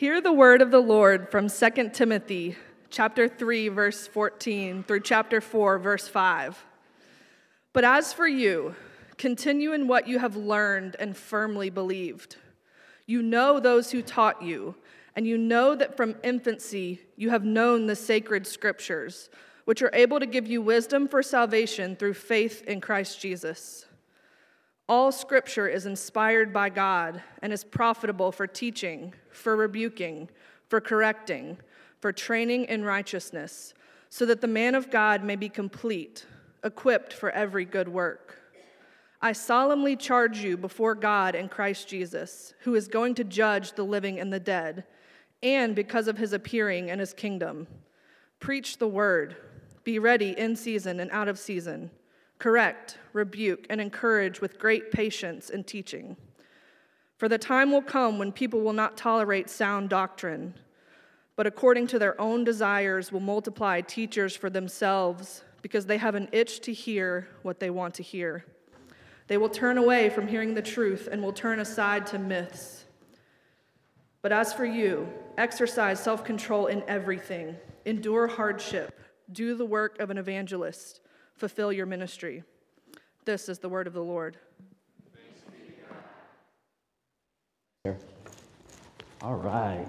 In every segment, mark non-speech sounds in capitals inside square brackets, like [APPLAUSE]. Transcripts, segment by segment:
Hear the word of the Lord from 2 Timothy chapter 3 verse 14 through chapter 4 verse 5. But as for you, continue in what you have learned and firmly believed. You know those who taught you, and you know that from infancy you have known the sacred scriptures, which are able to give you wisdom for salvation through faith in Christ Jesus. All scripture is inspired by God and is profitable for teaching, for rebuking, for correcting, for training in righteousness, so that the man of God may be complete, equipped for every good work. I solemnly charge you before God and Christ Jesus, who is going to judge the living and the dead, and because of his appearing and his kingdom. Preach the word, be ready in season and out of season correct, rebuke, and encourage with great patience and teaching. For the time will come when people will not tolerate sound doctrine, but according to their own desires will multiply teachers for themselves because they have an itch to hear what they want to hear. They will turn away from hearing the truth and will turn aside to myths. But as for you, exercise self control in everything, endure hardship, do the work of an evangelist fulfill your ministry. This is the word of the Lord. All right.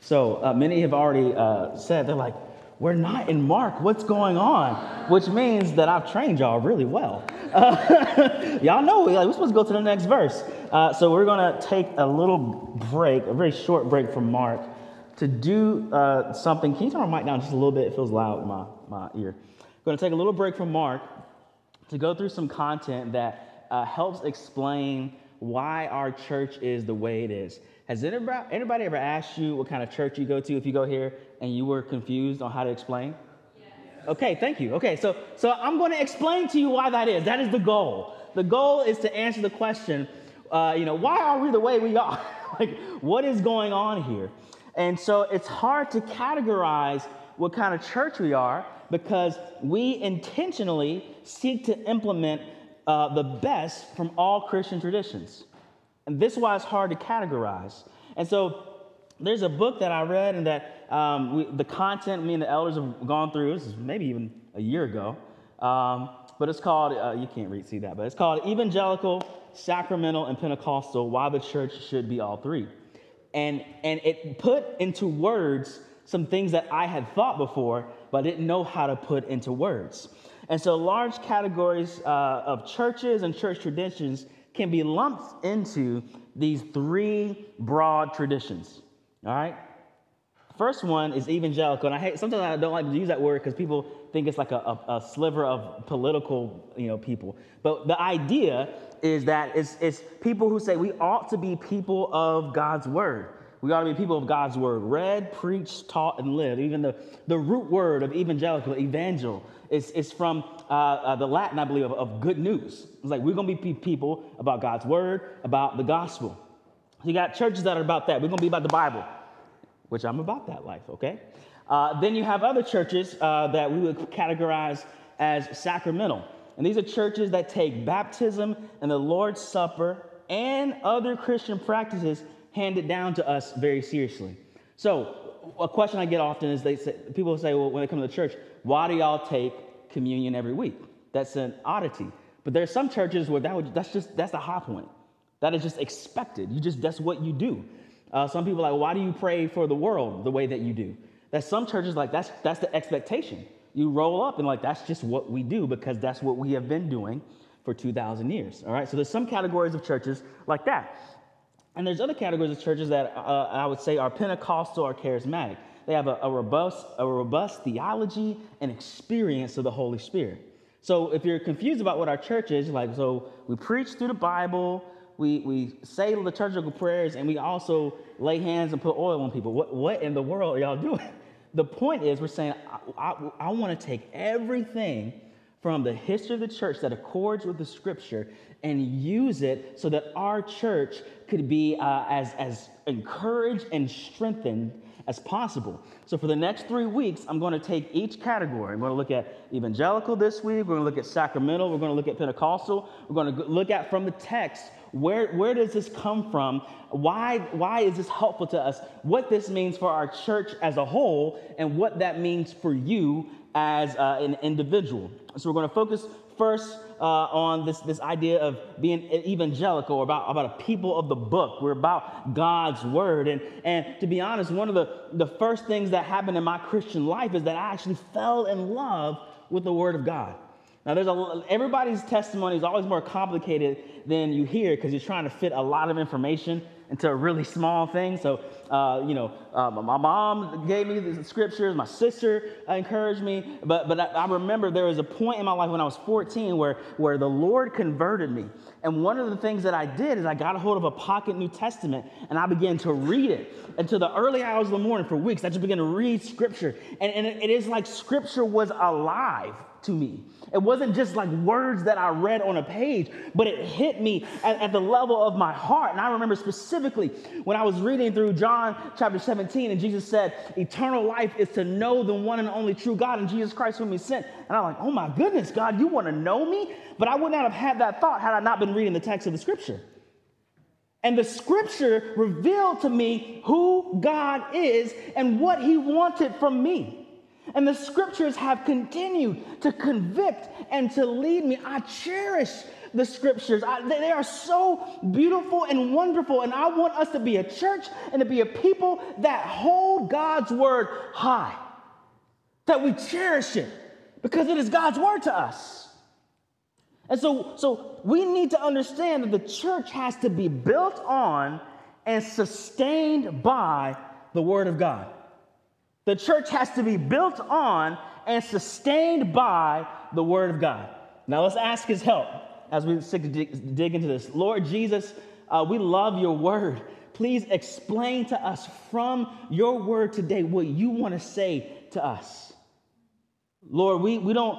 So uh, many have already uh, said, they're like, we're not in Mark. What's going on? Which means that I've trained y'all really well. Uh, [LAUGHS] y'all know like, we're supposed to go to the next verse. Uh, so we're going to take a little break, a very short break from Mark, to do uh, something. Can you turn my mic down just a little bit? It feels loud in my, my ear going to take a little break from Mark to go through some content that uh, helps explain why our church is the way it is. Has anybody, anybody ever asked you what kind of church you go to if you go here and you were confused on how to explain? Yes. Okay, thank you. Okay, so so I'm going to explain to you why that is. That is the goal. The goal is to answer the question, uh, you know, why are we the way we are? [LAUGHS] like, what is going on here? And so it's hard to categorize what kind of church we are because we intentionally seek to implement uh, the best from all Christian traditions. And this is why it's hard to categorize. And so there's a book that I read and that um, we, the content me and the elders have gone through, this is maybe even a year ago, um, but it's called, uh, you can't read, see that, but it's called Evangelical, Sacramental, and Pentecostal Why the Church Should Be All Three. And, and it put into words some things that I had thought before, but didn't know how to put into words. And so, large categories uh, of churches and church traditions can be lumped into these three broad traditions. All right? First one is evangelical, and I hate sometimes I don't like to use that word because people think it's like a, a, a, sliver of political, you know, people. But the idea is that it's, it's people who say we ought to be people of God's word. We ought to be people of God's word, read, preached, taught, and lived. Even the, the root word of evangelical, evangel, is, is from uh, uh, the Latin, I believe, of, of good news. It's like we're going to be people about God's word, about the gospel. You got churches that are about that. We're going to be about the Bible, which I'm about that life, okay? Uh, then you have other churches uh, that we would categorize as sacramental. And these are churches that take baptism and the Lord's Supper and other Christian practices handed down to us very seriously. So, a question I get often is they say, people say, well, when they come to the church, why do y'all take communion every week? That's an oddity. But there's some churches where that would, that's just that's the high point. That is just expected. You just that's what you do. Uh, some people are like, why do you pray for the world the way that you do? That some churches like that's that's the expectation. You roll up and like that's just what we do because that's what we have been doing for 2,000 years. All right. So there's some categories of churches like that. And there's other categories of churches that uh, I would say are Pentecostal or charismatic. They have a, a, robust, a robust theology and experience of the Holy Spirit. So if you're confused about what our church is, like, so we preach through the Bible, we, we say liturgical prayers, and we also lay hands and put oil on people. What, what in the world are y'all doing? [LAUGHS] The point is, we're saying, I, I, I want to take everything from the history of the church that accords with the scripture and use it so that our church could be uh, as, as encouraged and strengthened as possible. So, for the next three weeks, I'm going to take each category. I'm going to look at evangelical this week, we're going to look at sacramental, we're going to look at Pentecostal, we're going to look at from the text Where, where does this come from? Why, why is this helpful to us? What this means for our church as a whole, and what that means for you as uh, an individual. So we're going to focus first uh, on this, this idea of being evangelical, or about, about a people of the book. We're about God's word. And, and to be honest, one of the, the first things that happened in my Christian life is that I actually fell in love with the word of God. Now, there's a, everybody's testimony is always more complicated than you hear because you're trying to fit a lot of information into a really small thing. So, uh, you know, uh, my mom gave me the scriptures, my sister encouraged me, but, but I, I, remember there was a point in my life when I was 14 where, where the Lord converted me. And one of the things that I did is I got a hold of a pocket New Testament and I began to read it until the early hours of the morning for weeks. I just began to read scripture. And, and it, it is like scripture was alive to me. It wasn't just like words that I read on a page, but it hit me at, at, the level of my heart. And I remember specifically when I was reading through John chapter 17, and Jesus said, Eternal life is to know the one and only true God and Jesus Christ whom He sent. And I'm like, oh my goodness, God, you want to know me? But I would not have had that thought had I not been reading the text of the scripture. And the scripture revealed to me who God is and what He wanted from me. And the scriptures have continued to convict and to lead me. I cherish the scriptures. I, they are so beautiful and wonderful. And I want us to be a church and to be a people that hold God's word high, that we cherish it because it is God's word to us. And so, so we need to understand that the church has to be built on and sustained by the word of God. The church has to be built on and sustained by the Word of God. Now let's ask His help as we dig into this. Lord Jesus, uh, we love your Word. Please explain to us from your Word today what you want to say to us. Lord, we, we don't,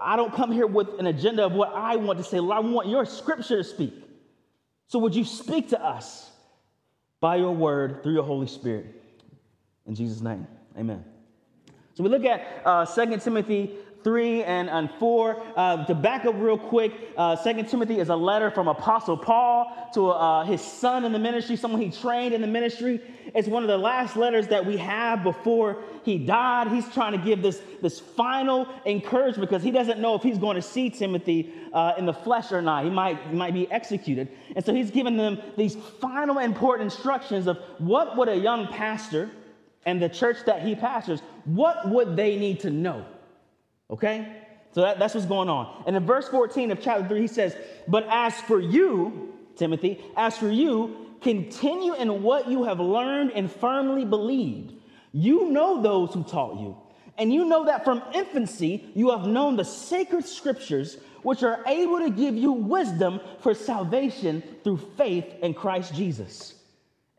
I don't come here with an agenda of what I want to say. Lord, I want your scripture to speak. So would you speak to us by your word through your Holy Spirit? In Jesus' name. Amen. So we look at uh, 2 Timothy 3 and, and 4. Uh, to back up real quick, uh, 2 Timothy is a letter from Apostle Paul to uh, his son in the ministry, someone he trained in the ministry. It's one of the last letters that we have before he died. He's trying to give this, this final encouragement because he doesn't know if he's going to see Timothy uh, in the flesh or not. He might, he might be executed. And so he's giving them these final important instructions of what would a young pastor – and the church that he pastors, what would they need to know? Okay? So that, that's what's going on. And in verse 14 of chapter 3, he says, But as for you, Timothy, as for you, continue in what you have learned and firmly believed. You know those who taught you. And you know that from infancy you have known the sacred scriptures, which are able to give you wisdom for salvation through faith in Christ Jesus.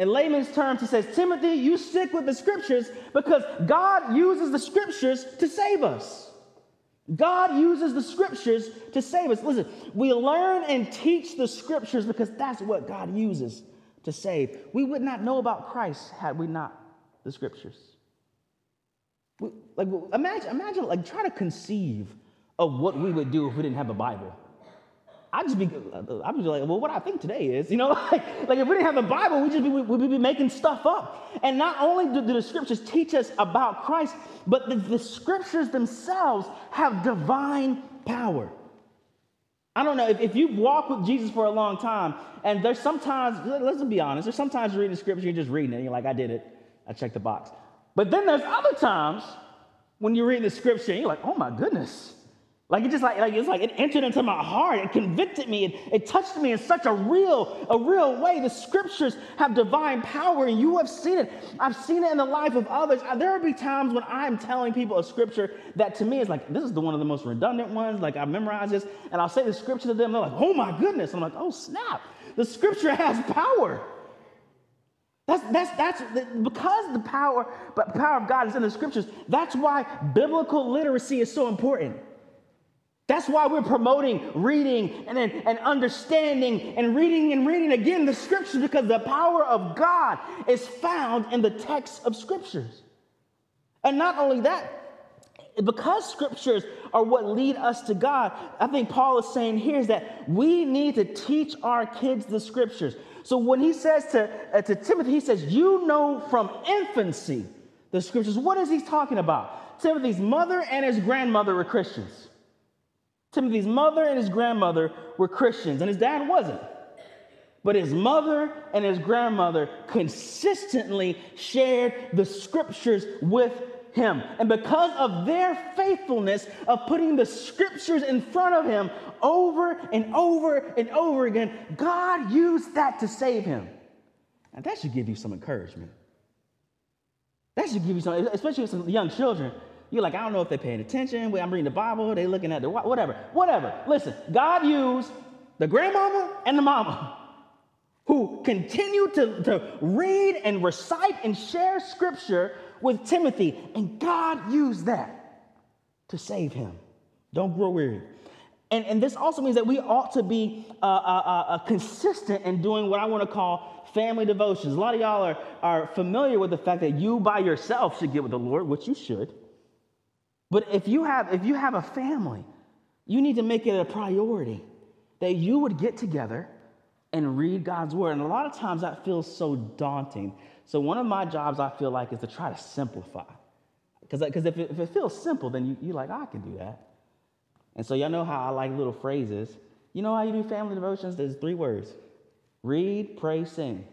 In layman's terms, he says, Timothy, you stick with the scriptures because God uses the scriptures to save us. God uses the scriptures to save us. Listen, we learn and teach the scriptures because that's what God uses to save. We would not know about Christ had we not the scriptures. We, like imagine, imagine, like try to conceive of what we would do if we didn't have a Bible. I'd just be, I'd be like, well, what I think today is, you know, [LAUGHS] like, like if we didn't have the Bible, we'd just be, we'd be making stuff up. And not only do, do the scriptures teach us about Christ, but the, the scriptures themselves have divine power. I don't know if, if you've walked with Jesus for a long time, and there's sometimes, let's be honest, there's sometimes you're reading the scripture, you're just reading it, and you're like, I did it, I checked the box. But then there's other times when you're reading the scripture, and you're like, oh my goodness, like it just like, like it's like it entered into my heart. It convicted me. It, it touched me in such a real, a real way. The scriptures have divine power, and you have seen it. I've seen it in the life of others. Uh, there will be times when I'm telling people a scripture that to me is like, this is the one of the most redundant ones. Like I memorize this, and I'll say the scripture to them. They're like, oh my goodness. I'm like, oh snap. The scripture [LAUGHS] has power. That's, that's, that's because the power, but power of God is in the scriptures. That's why biblical literacy is so important. That's why we're promoting reading and, and understanding and reading and reading again the scriptures because the power of God is found in the text of scriptures. And not only that, because scriptures are what lead us to God, I think Paul is saying here is that we need to teach our kids the scriptures. So when he says to, uh, to Timothy, he says, You know from infancy the scriptures. What is he talking about? Timothy's mother and his grandmother were Christians. Timothy's mother and his grandmother were Christians, and his dad wasn't. But his mother and his grandmother consistently shared the scriptures with him. And because of their faithfulness of putting the scriptures in front of him over and over and over again, God used that to save him. And that should give you some encouragement. That should give you some, especially with some young children. You're like, I don't know if they're paying attention. I'm reading the Bible, they looking at the whatever, whatever. Listen, God used the grandmama and the mama who continue to, to read and recite and share scripture with Timothy, and God used that to save him. Don't grow weary. And, and this also means that we ought to be uh, uh, uh, uh consistent in doing what I want to call family devotions. A lot of y'all are, are familiar with the fact that you by yourself should get with the Lord, which you should. But if you have, if you have a family, you need to make it a priority that you would get together and read God's word. And a lot of times that feels so daunting so one of my jobs I feel like is to try to simplify. Because if, if, it feels simple, then you, you're like, I can do that. And so y'all know how I like little phrases. You know how you do family devotions? There's three words. Read, pray, sing.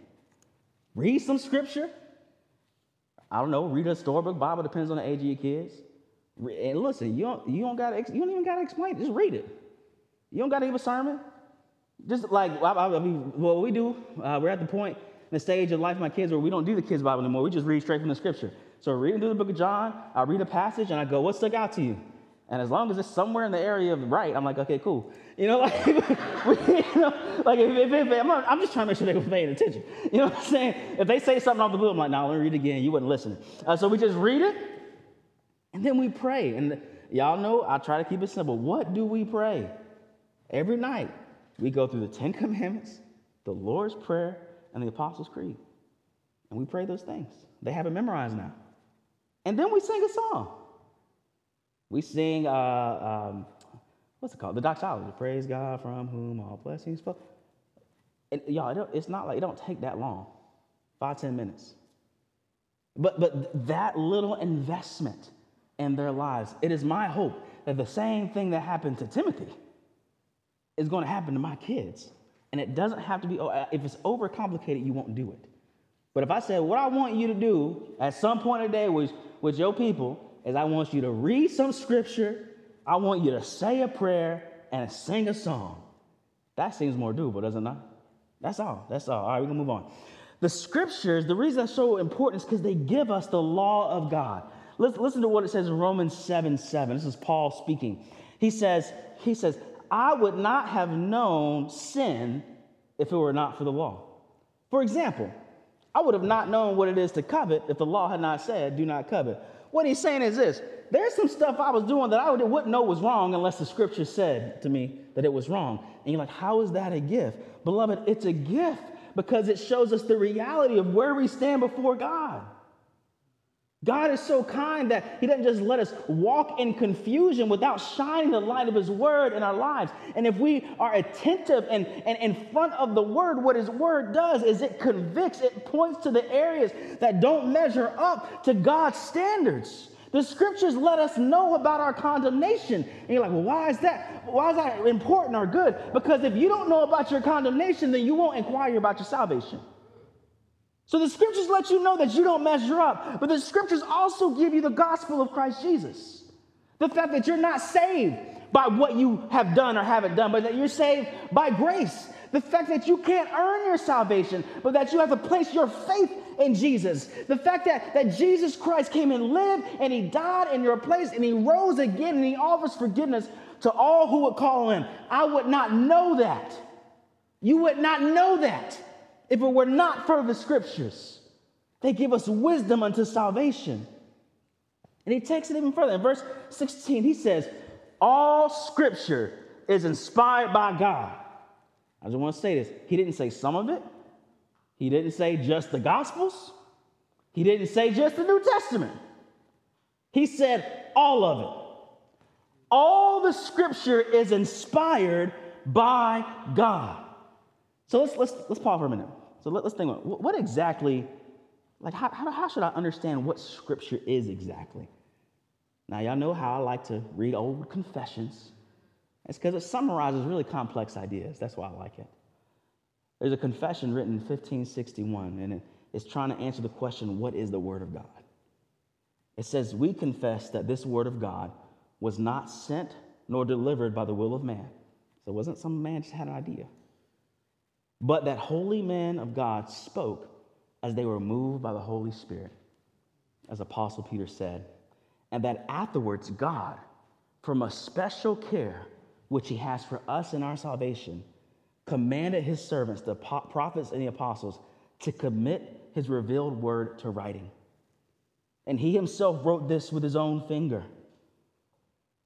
Read some scripture. I don't know, read a storybook Bible, depends on the age of your kids. And listen, you don't, you don't gotta you don't even gotta explain it, just read it. You don't gotta give a sermon. Just like I, I mean, what we do, uh, we're at the point the stage of life my kids where we don't do the kids' Bible anymore. We just read straight from the scripture. So reading through the book of John, I read a passage and I go, what stuck out to you? And as long as it's somewhere in the area of right, I'm like, okay, cool. You know, [LAUGHS] like, you know, like if, if, if I'm, not, I'm, just trying to make sure they're paying attention. You know what I'm saying? If they say something off the blue, I'm like, no, let me read it again. You wouldn't listen. Uh, so we just read it and then we pray. And y'all know I try to keep it simple. What do we pray? Every night, we go through the Ten [LAUGHS] Commandments, the Lord's Prayer, and the Apostles' Creed. And we pray those things. They have it memorized now. And then we sing a song. We sing, uh, um, what's it called? The doxology. Praise God from whom all blessings flow. And y'all, it's not like it don't take that long. Five, ten minutes. But, but that little investment in their lives, it is my hope that the same thing that happened to Timothy is going to happen to my kids. And it doesn't have to be, oh, if it's overcomplicated, you won't do it. But if I said, what I want you to do at some point in the day with, with your people is I want you to read some scripture, I want you to say a prayer, and sing a song. That seems more doable, doesn't it? That's all. That's all. All right, we're going to move on. The scriptures, the reason that's so important is because they give us the law of God. Listen, listen to what it says in Romans 7 7. This is Paul speaking. He says, he says, I would not have known sin if it were not for the law. For example, I would have not known what it is to covet if the law had not said, do not covet. What he's saying is this there's some stuff I was doing that I wouldn't know was wrong unless the scripture said to me that it was wrong. And you're like, how is that a gift? Beloved, it's a gift because it shows us the reality of where we stand before God. God is so kind that He doesn't just let us walk in confusion without shining the light of His Word in our lives. And if we are attentive and, and in front of the Word, what His Word does is it convicts, it points to the areas that don't measure up to God's standards. The scriptures let us know about our condemnation. And you're like, well, why is that? Why is that important or good? Because if you don't know about your condemnation, then you won't inquire about your salvation. So the scriptures let you know that you don't measure up, but the scriptures also give you the gospel of Christ Jesus. The fact that you're not saved by what you have done or haven't done, but that you're saved by grace. The fact that you can't earn your salvation, but that you have to place your faith in Jesus. The fact that, that Jesus Christ came and lived and he died in your place and he rose again and he offers forgiveness to all who would call him. I would not know that. You would not know that if it were not for the scriptures. They give us wisdom unto salvation. And he takes it even further. In verse 16, he says, All scripture is inspired by God. I just want to say this. He didn't say some of it, he didn't say just the Gospels, he didn't say just the New Testament. He said all of it. All the scripture is inspired by God. So let's, let's, let's pause for a minute. So let, us think about what exactly, like, how, how, how should I understand what scripture is exactly? Now, y'all know how I like to read old confessions. It's because it summarizes really complex ideas. That's why I like it. There's a confession written in 1561, and it's trying to answer the question what is the Word of God? It says, We confess that this Word of God was not sent nor delivered by the will of man. So it wasn't some man just had an idea. But that holy men of God spoke as they were moved by the Holy Spirit, as Apostle Peter said, and that afterwards God, from a special care which he has for us in our salvation, commanded his servants, the prophets and the apostles, to commit his revealed word to writing. And he himself wrote this with his own finger.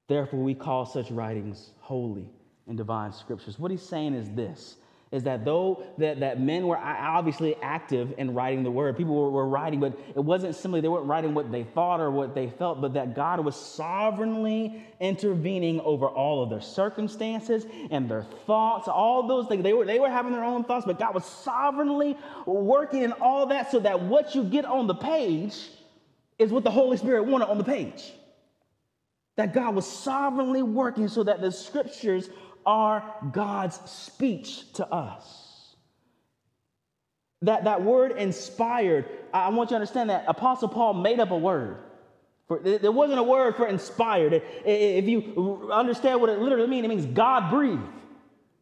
Therefore, we call such writings holy and divine scriptures. What he's saying is this is that though that, that men were obviously active in writing the word, people were, were writing, but it wasn't simply they weren't writing what they thought or what they felt, but that God was sovereignly intervening over all of their circumstances and their thoughts, all those things. They were, they were having their own thoughts, but God was sovereignly working in all that so that what you get on the page is what the Holy Spirit wanted on the page. That God was sovereignly working so that the scriptures are God's speech to us. That, that word inspired, I want you to understand that Apostle Paul made up a word. For, there wasn't a word for inspired. If you understand what it literally means, it means God breathed.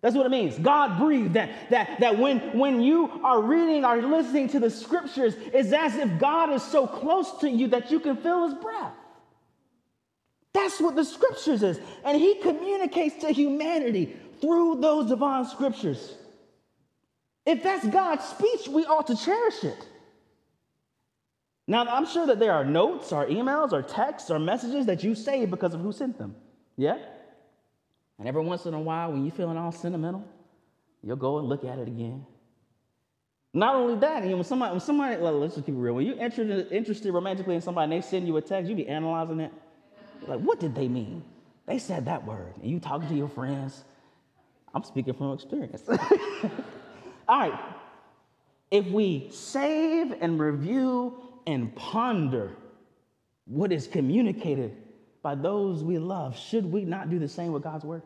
That's what it means. God breathed. That, that, that when, when you are reading or listening to the scriptures, it's as if God is so close to you that you can feel his breath. That's what the scriptures is. And he communicates to humanity through those divine scriptures. If that's God's speech, we ought to cherish it. Now, I'm sure that there are notes or emails or texts or messages that you save because of who sent them. Yeah? And every once in a while, when you're feeling all sentimental, you'll go and look at it again. Not only that, you know, when somebody, when somebody, let's just keep it real. When you're interested, interested romantically in somebody and they send you a text, you be analyzing it. Like, what did they mean? They said that word, and you talking to your friends. I'm speaking from experience. [LAUGHS] All right. If we save and review and ponder what is communicated by those we love, should we not do the same with God's word?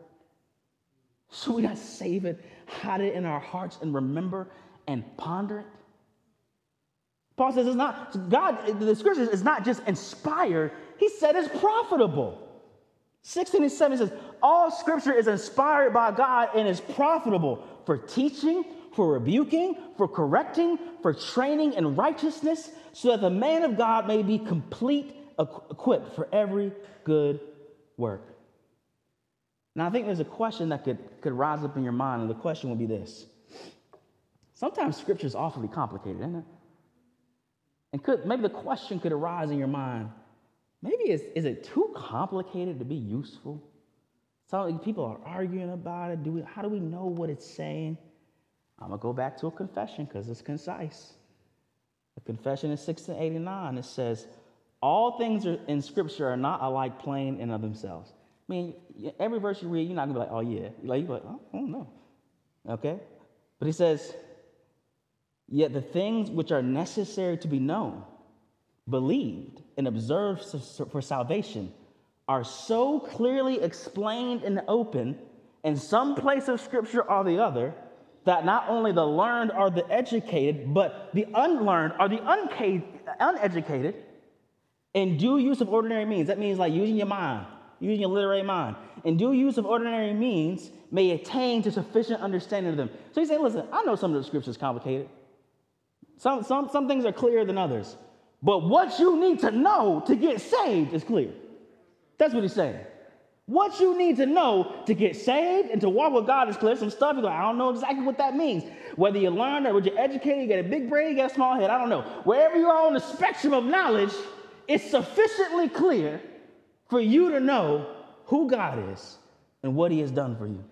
Should we not save it, hide it in our hearts, and remember and ponder it? Paul says it's not, God, the scriptures is not just inspired, he said it's profitable. 16 and 7 says, All scripture is inspired by God and is profitable for teaching, for rebuking, for correcting, for training in righteousness, so that the man of God may be complete, equipped for every good work. Now, I think there's a question that could, could rise up in your mind, and the question would be this. Sometimes scripture is awfully complicated, isn't it? And could, maybe the question could arise in your mind maybe is, is it too complicated to be useful? So people are arguing about it. Do we, how do we know what it's saying? I'm going to go back to a confession because it's concise. A confession in 1689, it says, All things in Scripture are not alike plain and of themselves. I mean, every verse you read, you're not going to be like, oh, yeah. You're like, you're like oh, I don't know. Okay? But he says, Yet the things which are necessary to be known, believed, and observed for salvation are so clearly explained and open in some place of Scripture or the other that not only the learned are the educated, but the unlearned are the uneducated in due use of ordinary means. That means like using your mind, using your literary mind, and due use of ordinary means may attain to sufficient understanding of them. So you say, listen, I know some of the scriptures complicated. Some, some, some things are clearer than others. But what you need to know to get saved is clear. That's what he's saying. What you need to know to get saved and to walk with God is clear. Some stuff you go, I don't know exactly what that means. Whether you learn or you're educated, you got a big brain, you got a small head, I don't know. Wherever you are on the spectrum of knowledge, it's sufficiently clear for you to know who God is and what he has done for you.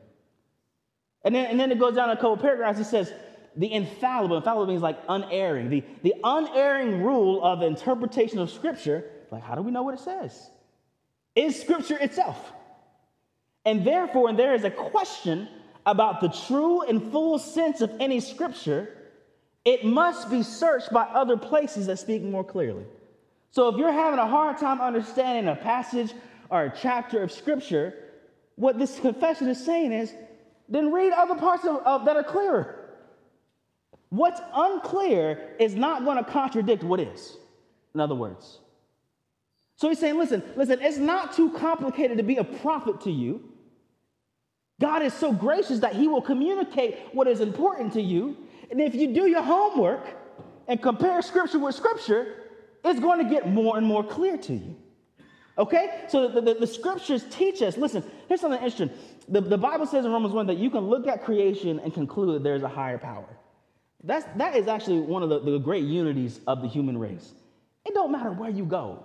And then, and then it goes down a couple paragraphs. It says, the infallible, infallible means like unerring, the, the unerring rule of interpretation of Scripture Like, how do we know what it says? Is Scripture itself. And therefore, when there is a question about the true and full sense of any Scripture, it must be searched by other places that speak more clearly. So if you're having a hard time understanding a passage or a chapter of Scripture, what this confession is saying is then read other parts of, of that are clearer. What's unclear is not going to contradict what is, in other words. So he's saying, listen, listen, it's not too complicated to be a profit to you. God is so gracious that he will communicate what is important to you. And if you do your homework and compare scripture with scripture, it's going to get more and more clear to you. Okay? So the, the, the, scriptures teach us. Listen, here's something interesting. The, the Bible says in Romans 1 that you can look at creation and conclude that there's a higher power. That's, that is actually one of the, the great unities of the human race. It don't matter where you go.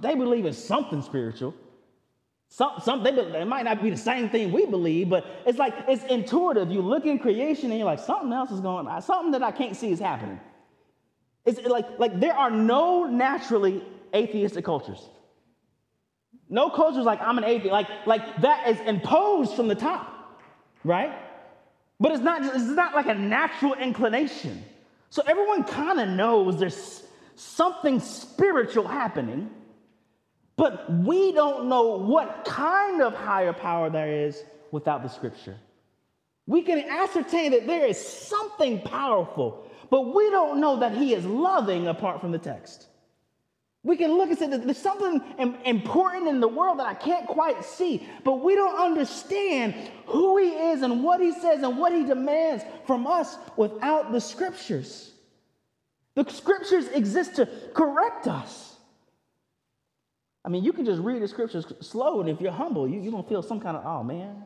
They believe in something spiritual. Some, some, they, it might not be the same thing we believe, but it's like it's intuitive. You look in creation and you're like, something else is going on. Something that I can't see is happening. It's like, like there are no naturally atheistic cultures. No cultures like, I'm an atheist. Like, like that is imposed from the top, right? But it's not, it's not like a natural inclination. So everyone kind of knows there's something spiritual happening, but we don't know what kind of higher power there is without the scripture. We can ascertain that there is something powerful, but we don't know that he is loving apart from the text. We can look and say there's something important in the world that I can't quite see, but we don't understand who He is and what He says and what He demands from us without the scriptures. The scriptures exist to correct us. I mean, you can just read the scriptures slow, and if you're humble, you, you're going to feel some kind of, oh man,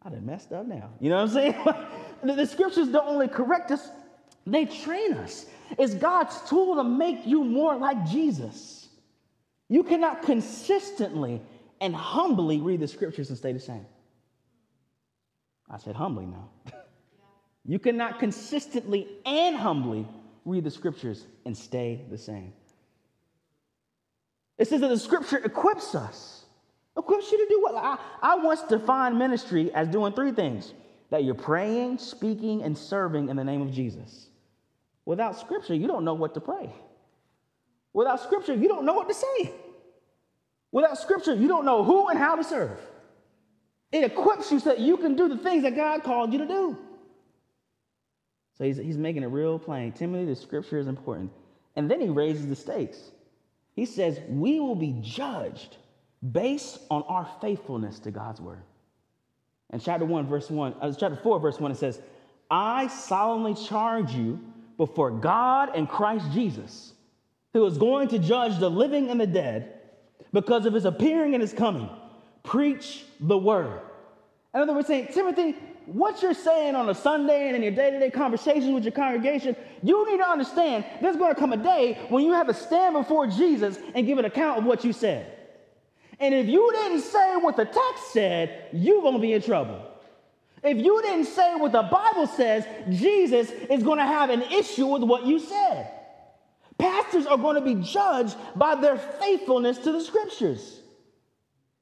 I done messed up now. You know what I'm saying? [LAUGHS] the, the scriptures don't only correct us, they train us It's God's tool to make you more like Jesus. You cannot consistently and humbly read the scriptures and stay the same. I said humbly now. [LAUGHS] you cannot consistently and humbly read the scriptures and stay the same. It says that the scripture equips us. Equips you to do what? I, I once defined ministry as doing three things that you're praying, speaking, and serving in the name of Jesus. Without scripture, you don't know what to pray. Without scripture, you don't know what to say. Without scripture, you don't know who and how to serve. It equips you so that you can do the things that God called you to do. So he's, he's making it real plain. Timothy, the scripture is important. And then he raises the stakes. He says, We will be judged based on our faithfulness to God's word. And chapter 1, verse 1, uh, chapter 4, verse 1, it says, I solemnly charge you before God and Christ Jesus, who is going to judge the living and the dead because of his appearing and his coming. Preach the word. In other words, saying, Timothy, what you're saying on a Sunday and in your day to day conversations with your congregation, you need to understand there's going to come a day when you have to stand before Jesus and give an account of what you said. And if you didn't say what the text said, you're going to be in trouble. If you didn't say what the Bible says, Jesus is going to have an issue with what you said. Pastors are going to be judged by their faithfulness to the scriptures.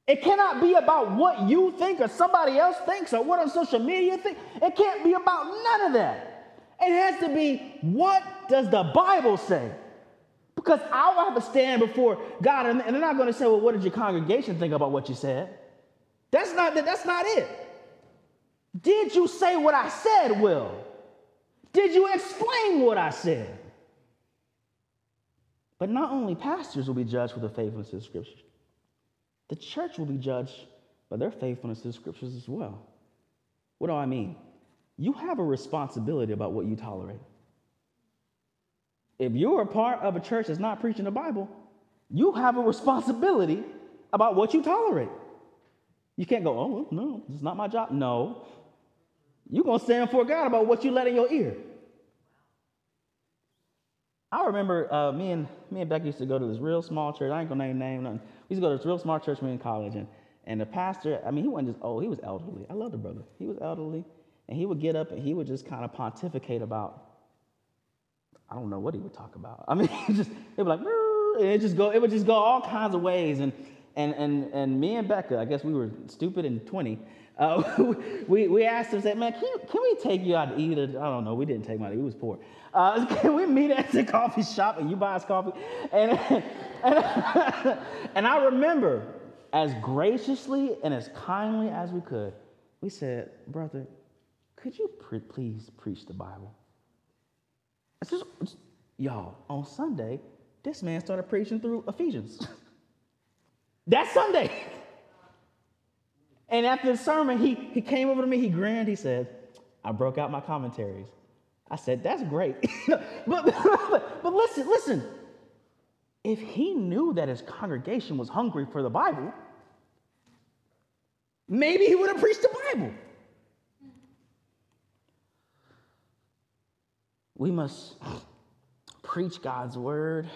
It cannot be about what you think or somebody else thinks or what on social media think. It can't be about none of that. It has to be what does the Bible say? Because I will have to stand before God and they're not going to say, well, what did your congregation think about what you said? That's not, that's not it. Did you say what I said, Will? Did you explain what I said? But not only pastors will be judged for the faithfulness of the scriptures, the church will be judged by their faithfulness to the scriptures as well. What do I mean? You have a responsibility about what you tolerate. If you're a part of a church that's not preaching the Bible, you have a responsibility about what you tolerate. You can't go, oh, no, it's not my job. No, you're going to stand before God about what you let in your ear. I remember uh, me and me and Becky used to go to this real small church. I ain't gonna name name nothing. We used to go to this real small church when we were in college, and and the pastor, I mean, he wasn't just old; he was elderly. I love the brother. He was elderly, and he would get up and he would just kind of pontificate about. I don't know what he would talk about. I mean, [LAUGHS] just he'd be like, it just go, it would just go all kinds of ways. And and and and me and Becca, I guess we were stupid and 20. Uh, [LAUGHS] we, we asked him, said, man, can, you, can we take you out to eat? I don't know. We didn't take him money. We was poor. Uh, [LAUGHS] can we meet at the coffee shop and you buy us coffee? And, and, [LAUGHS] and I remember as graciously and as kindly as we could, we said, brother, could you pre- please preach the Bible? Y'all, on Sunday, this man started preaching through Ephesians. That Sunday. And after the sermon, he, he came over to me, he grinned, he said, I broke out my commentaries. I said, That's great. [LAUGHS] but, [LAUGHS] but, but listen, listen. If he knew that his congregation was hungry for the Bible, maybe he would have preached the Bible. We must preach God's word.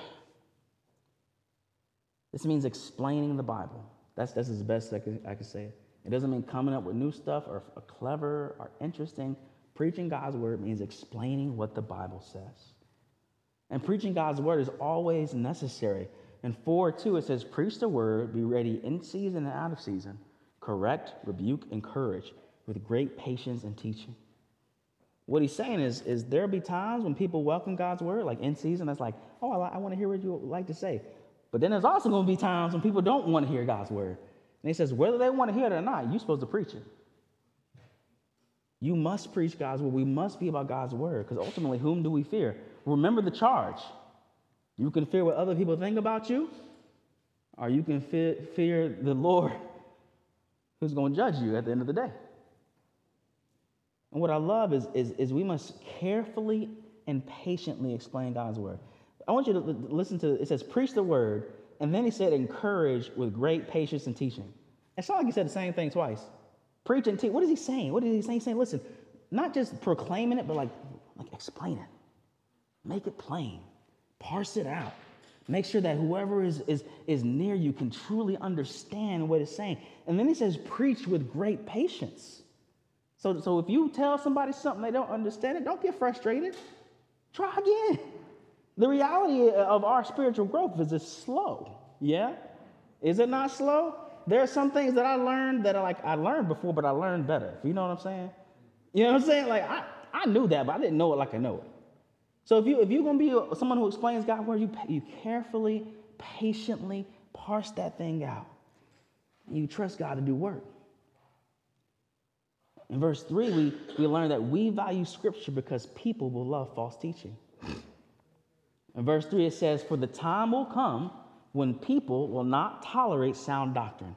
This means explaining the Bible. That's, that's as best I can, I can say it. It doesn't mean coming up with new stuff or, or clever or interesting. Preaching God's word means explaining what the Bible says. And preaching God's word is always necessary. In 4 2, it says, Preach the word, be ready in season and out of season, correct, rebuke, encourage with great patience and teaching. What he's saying is, is there'll be times when people welcome God's word, like in season, that's like, oh, I, I want to hear what you like to say. But then there's also going to be times when people don't want to hear God's word. And he says, whether they want to hear it or not, you're supposed to preach it. You must preach God's word. We must be about God's word because ultimately, whom do we fear? Remember the charge. You can fear what other people think about you, or you can fear, the Lord who's going to judge you at the end of the day. And what I love is, is, is we must carefully and patiently explain God's word. I want you to listen to it says, preach the word and then he said, encourage with great patience and teaching. It's not like he said the same thing twice. Preach and teach. What is he saying? What is he saying? He's saying, listen, not just proclaiming it, but like, like explain it. Make it plain. Parse it out. Make sure that whoever is, is, is near you can truly understand what it's saying. And then he says, preach with great patience. So, so if you tell somebody something they don't understand it, don't get frustrated. Try again. The reality of our spiritual growth is it's slow. Yeah? Is it not slow? There are some things that I learned that are like I learned before, but I learned better. You know what I'm saying? You know what I'm saying? Like I, I knew that, but I didn't know it like I know it. So if you if you're gonna be someone who explains God's word, you you carefully, patiently parse that thing out. You trust God to do work. In verse 3, we, we learn that we value scripture because people will love false teaching. In verse 3, it says, For the time will come when people will not tolerate sound doctrine,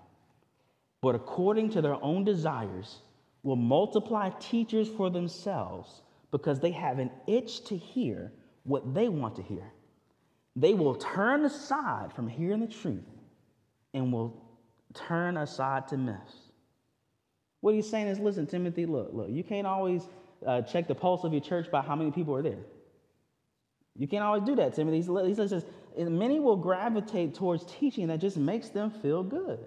but according to their own desires will multiply teachers for themselves because they have an itch to hear what they want to hear. They will turn aside from hearing the truth and will turn aside to myths. What he's saying is listen, Timothy, look, look, you can't always uh, check the pulse of your church by how many people are there. You can't always do that, Timothy. He says, many will gravitate towards teaching that just makes them feel good.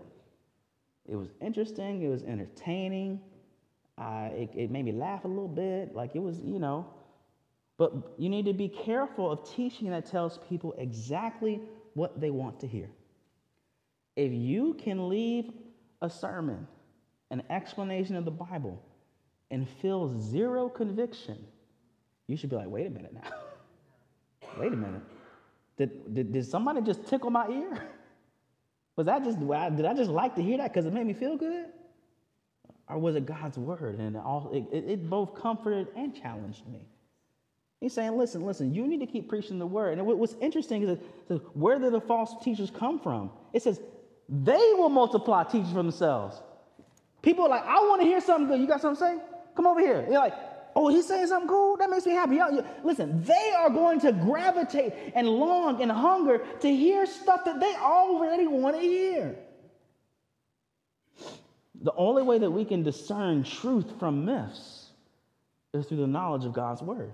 It was interesting, it was entertaining, uh, it, it made me laugh a little bit, like it was, you know. But you need to be careful of teaching that tells people exactly what they want to hear. If you can leave a sermon, an explanation of the Bible, and feel zero conviction, you should be like, wait a minute now. [LAUGHS] wait a minute. Did, did, did somebody just tickle my ear? [LAUGHS] Was that just, did I just like to hear that because it made me feel good? Or was it God's word? And all, it, it both comforted and challenged me. He's saying, listen, listen, you need to keep preaching the word. And what's interesting is that where did the false teachers come from? It says, they will multiply teachers for themselves. People are like, I want to hear something good. You got something to say? Come over here. You're like, Oh, he's saying something cool? That makes me happy. Listen, they are going to gravitate and long and hunger to hear stuff that they already want to hear. The only way that we can discern truth from myths is through the knowledge of God's word.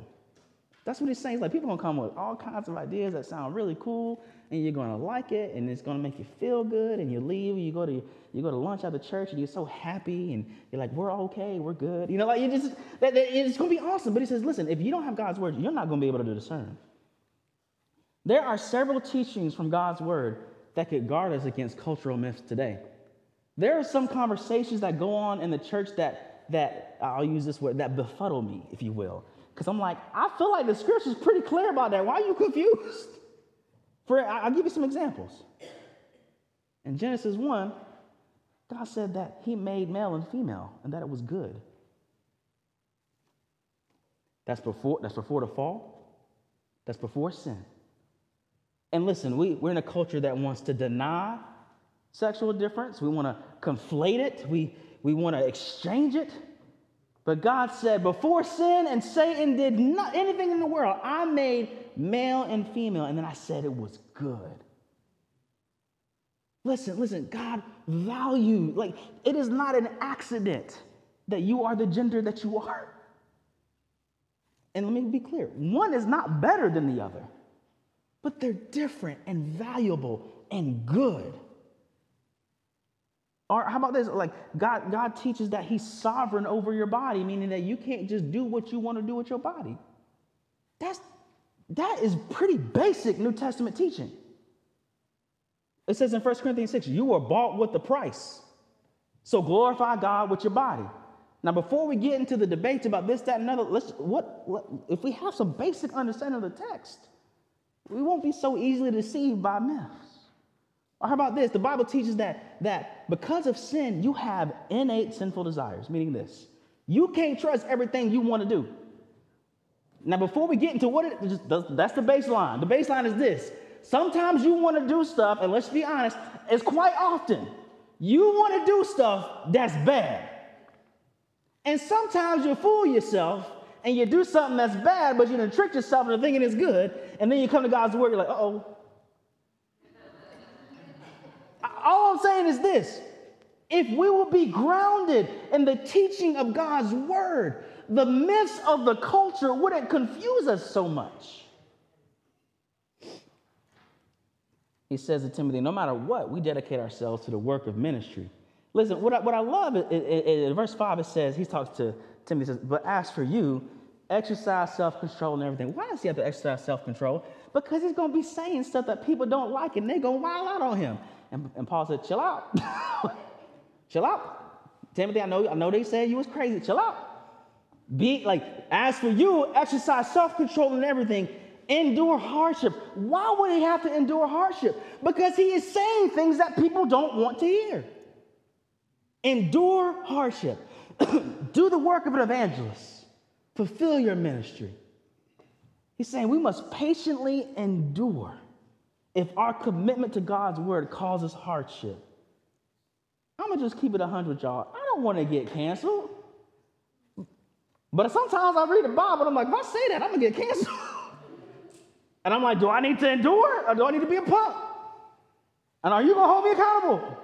That's what he's saying. Like people gonna come with all kinds of ideas that sound really cool, and you're gonna like it, and it's gonna make you feel good, and you leave, you go to you go to lunch at the church, and you're so happy, and you're like, we're okay, we're good. You know, like you just that, that, it's gonna be awesome. But he says, listen, if you don't have God's word, you're not gonna be able to discern. There are several teachings from God's word that could guard us against cultural myths today. There are some conversations that go on in the church that, that I'll use this word, that befuddle me, if you will. Because I'm like, I feel like the scripture's pretty clear about that. Why are you confused? For I'll give you some examples. In Genesis 1, God said that He made male and female and that it was good. That's before, that's before the fall. That's before sin. And listen, we, we're in a culture that wants to deny sexual difference. We want to conflate it. We, we want to exchange it. But God said, before sin and Satan did not anything in the world, I made male and female, and then I said it was good. Listen, listen, God value, like it is not an accident that you are the gender that you are. And let me be clear, one is not better than the other, but they're different and valuable and good. Or how about this? Like God, God teaches that He's sovereign over your body, meaning that you can't just do what you want to do with your body. That's that is pretty basic New Testament teaching. It says in 1 Corinthians 6, you were bought with the price. So glorify God with your body. Now, before we get into the debates about this, that, and another, let's what, what if we have some basic understanding of the text, we won't be so easily deceived by myths. Or how about this? The Bible teaches that, that because of sin, you have innate sinful desires, meaning this. You can't trust everything you want to do. Now, before we get into what it is, that's the baseline. The baseline is this. Sometimes you want to do stuff, and let's be honest, it's quite often you want to do stuff that's bad. And sometimes you fool yourself and you do something that's bad, but you done trick yourself into thinking it's good, and then you come to God's word, you're like, oh, all I'm saying is this if we will be grounded in the teaching of God's word, the myths of the culture wouldn't confuse us so much. He says to Timothy, no matter what, we dedicate ourselves to the work of ministry. Listen, what I, what I love is, in verse 5, it says, he talks to Timothy, says, but as for you, exercise self control and everything. Why does he have to exercise self control? Because he's going to be saying stuff that people don't like and they're going to wild out on him. And, and Paul said, chill out. [LAUGHS] chill out. Timothy, I know, I know they said you was crazy. Chill out. Be like, as for you, exercise self-control and everything. Endure hardship. Why would he have to endure hardship? Because he is saying things that people don't want to hear. Endure hardship. [CLEARS THROAT] Do the work of an evangelist. Fulfill your ministry. He's saying we must patiently endure if our commitment to God's word causes hardship. I'm gonna just keep it 100, y'all. I don't wanna get canceled. But sometimes I read the Bible and I'm like, if I say that, I'm gonna get canceled. [LAUGHS] and I'm like, do I need to endure or do I need to be a punk? And are you gonna hold me accountable?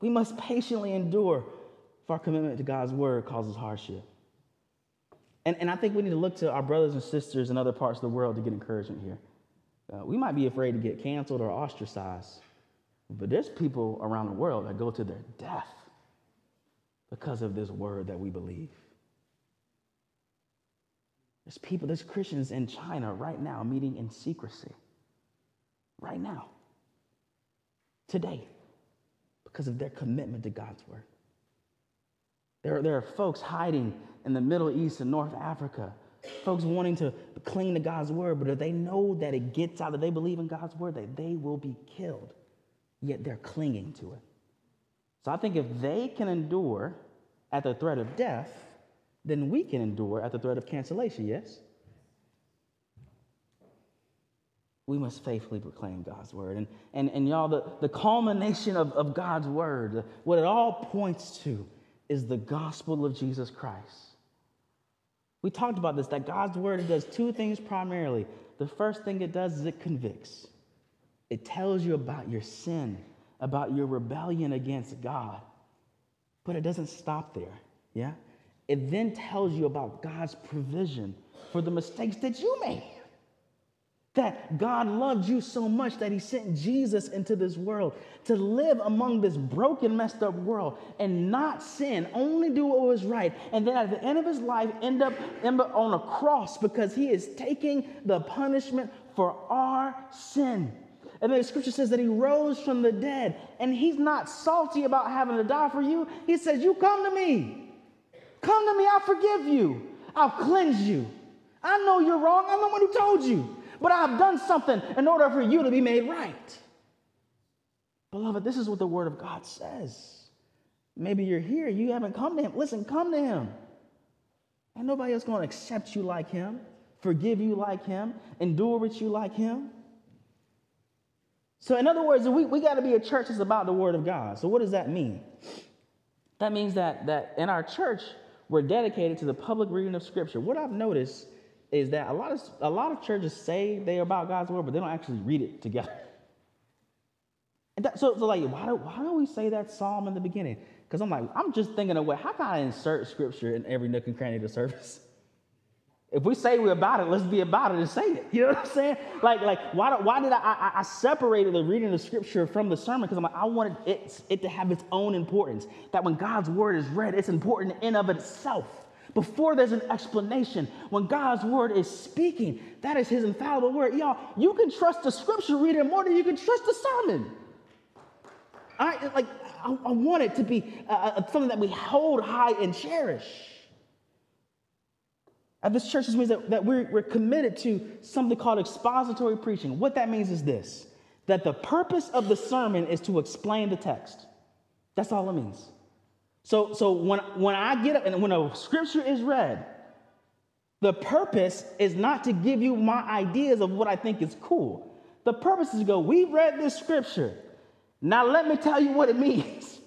We must patiently endure if our commitment to God's word causes hardship. And, and I think we need to look to our brothers and sisters in other parts of the world to get encouragement here. Uh, we might be afraid to get canceled or ostracized, but there's people around the world that go to their death because of this word that we believe. There's people, there's Christians in China right now meeting in secrecy. Right now. Today. Because of their commitment to God's word. There, there are folks hiding in the Middle East and North Africa, folks wanting to cling to God's word, but if they know that it gets out, that they believe in God's word, that they will be killed, yet they're clinging to it. So I think if they can endure at the threat of death, then we can endure at the threat of cancellation, yes? We must faithfully proclaim God's word. And, and, and y'all, the, the culmination of, of God's word, what it all points to is the gospel of Jesus Christ. We talked about this that God's word does two things primarily. The first thing it does is it convicts, it tells you about your sin, about your rebellion against God. But it doesn't stop there, yeah? It then tells you about God's provision for the mistakes that you made. That God loved you so much that he sent Jesus into this world to live among this broken, messed up world and not sin, only do what was right. And then at the end of his life, end up, on a cross because he is taking the punishment for our sin. And then the scripture says that he rose from the dead. And he's not salty about having to die for you. He says, You come to me. Come to me, I'll forgive you. I'll cleanse you. I know you're wrong. I'm the one who told you. But I've done something in order for you to be made right. Beloved, this is what the Word of God says. Maybe you're here, you haven't come to Him. Listen, come to Him. And nobody else going to accept you like Him, forgive you like Him, endure with you like Him. So, in other words, we, we got to be a church that's about the Word of God. So, what does that mean? That means that, that in our church, we're dedicated to the public reading of Scripture. What I've noticed is that a lot of, a lot of churches say they're about God's Word, but they don't actually read it together. And that, so, so, like, why do, why do we say that psalm in the beginning? Because I'm like, I'm just thinking of what, how can I insert Scripture in every nook and cranny of the service? If we say we're about it, let's be about it and say it. You know what I'm saying? Like, like why, why did I, I, I separated the reading of scripture from the sermon? Because I'm like, I wanted it, it to have its own importance. That when God's word is read, it's important in of itself. Before there's an explanation, when God's word is speaking, that is his infallible word. Y'all, you can trust the scripture reader more than you can trust the sermon. I like I, I want it to be uh, uh something that we hold high and cherish. At this church, this means that, that we're, we're committed to something called expository preaching. What that means is this that the purpose of the sermon is to explain the text. That's all it means. So, so when, when I get up and when a scripture is read, the purpose is not to give you my ideas of what I think is cool. The purpose is to go, we read this scripture. Now let me tell you what it means.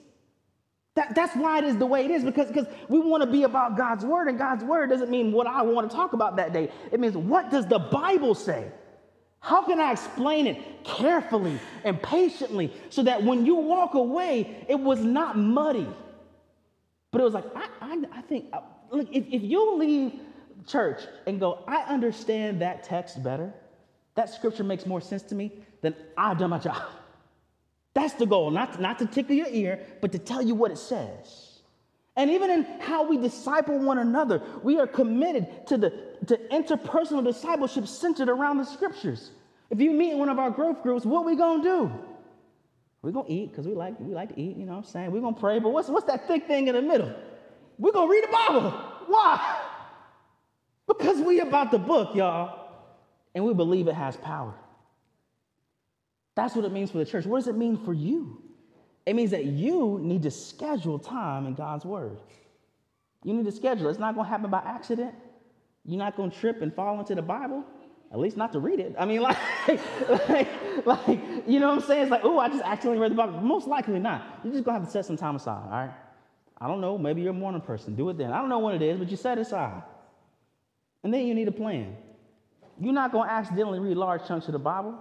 That, that's why it is the way it is, because, because we want to be about God's word, and God's word doesn't mean what I want to talk about that day. It means what does the Bible say? How can I explain it carefully and patiently so that when you walk away, it was not muddy? But it was like, I, I, I think, uh, look, if, if you leave church and go, I understand that text better, that scripture makes more sense to me, then I've done my job. [LAUGHS] That's the goal, not, not to tickle your ear, but to tell you what it says. And even in how we disciple one another, we are committed to the to interpersonal discipleship centered around the scriptures. If you meet in one of our growth groups, what we gonna do? We're gonna eat, because we like we like to eat, you know what I'm saying? We're gonna pray, but what's what's that thick thing in the middle? We're gonna read the Bible. Why? [LAUGHS] Because we about the book, y'all, and we believe it has power. That's what it means for the church. What does it mean for you? It means that you need to schedule time in God's word. You need to schedule. It's not to happen by accident. You're not to trip and fall into the Bible. At least not to read it. I mean, [LAUGHS] like, like, like you know what I'm saying? It's like, oh, I just accidentally read the Bible. Most likely not. You're just to have to set some time aside, all right? I don't know. Maybe you're a morning person. Do it then. I don't know what it is, but you set aside. And then you need a plan. You're not to accidentally read large chunks of the Bible.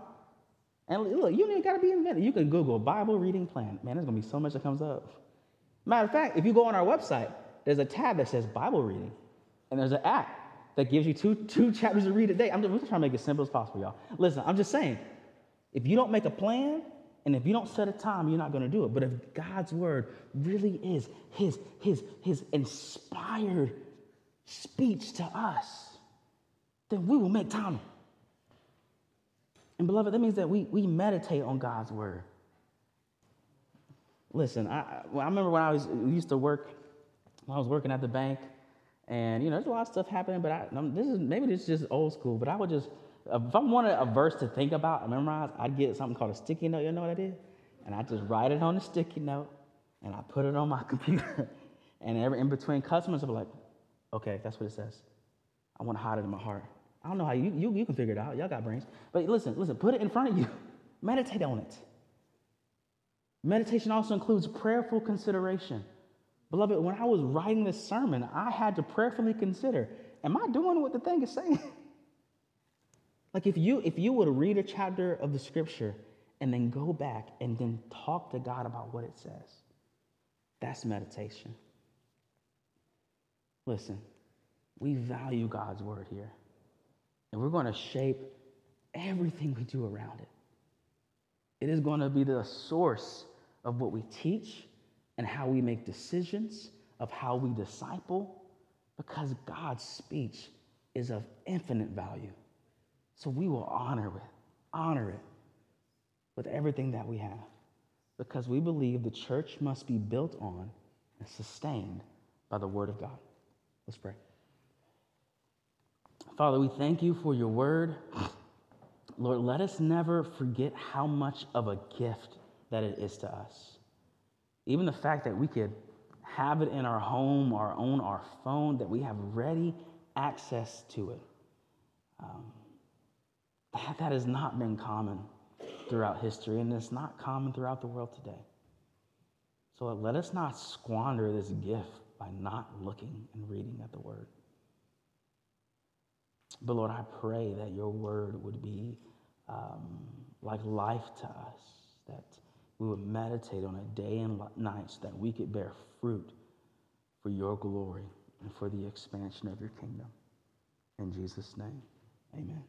And look, you ain't got to be inventive. You can Google Bible reading plan. Man, there's to be so much that comes up. Matter of fact, if you go on our website, there's a tab that says Bible reading. And there's an app that gives you two, two chapters to read a day. I'm just, trying to make it simple as possible, y'all. Listen, I'm just saying, if you don't make a plan and if you don't set a time, you're not going to do it. But if God's word really is his, his, his inspired speech to us, then we will make time and beloved, that means that we, we meditate on God's word. Listen, I, I remember when I was used to work, when I was working at the bank, and you know, there's a lot of stuff happening, but I, this is maybe this is just old school, but I would just, if I wanted a verse to think about and memorize, I'd get something called a sticky note. You know what I did? And I just write it on a sticky note, and I put it on my [LAUGHS] computer. and every in between customers, be like, okay, that's what it says. I want to hide it in my heart. I don't know how you, you, you can figure it out. Y'all got brains. But listen, listen, put it in front of you. [LAUGHS] Meditate on it. Meditation also includes prayerful consideration. Beloved, when I was writing this sermon, I had to prayerfully consider, am I doing what the thing is saying? [LAUGHS] like if you if you would read a chapter of the scripture and then go back and then talk to God about what it says, that's meditation. Listen, we value God's word here. And we're going to shape everything we do around it. It is going to be the source of what we teach and how we make decisions, of how we disciple, because God's speech is of infinite value. So we will honor it, honor it with everything that we have, because we believe the church must be built on and sustained by the Word of God. Let's pray. Father, we thank you for your word. Lord, let us never forget how much of a gift that it is to us. Even the fact that we could have it in our home or own our phone, that we have ready access to it. Um, that, that has not been common throughout history, and it's not common throughout the world today. So let us not squander this gift by not looking and reading at the Word. But Lord, I pray that your Word would be um, like life to us, that we would meditate on it day and night so that we could bear fruit for your glory and for the expansion of your kingdom. In Jesus' name, amen.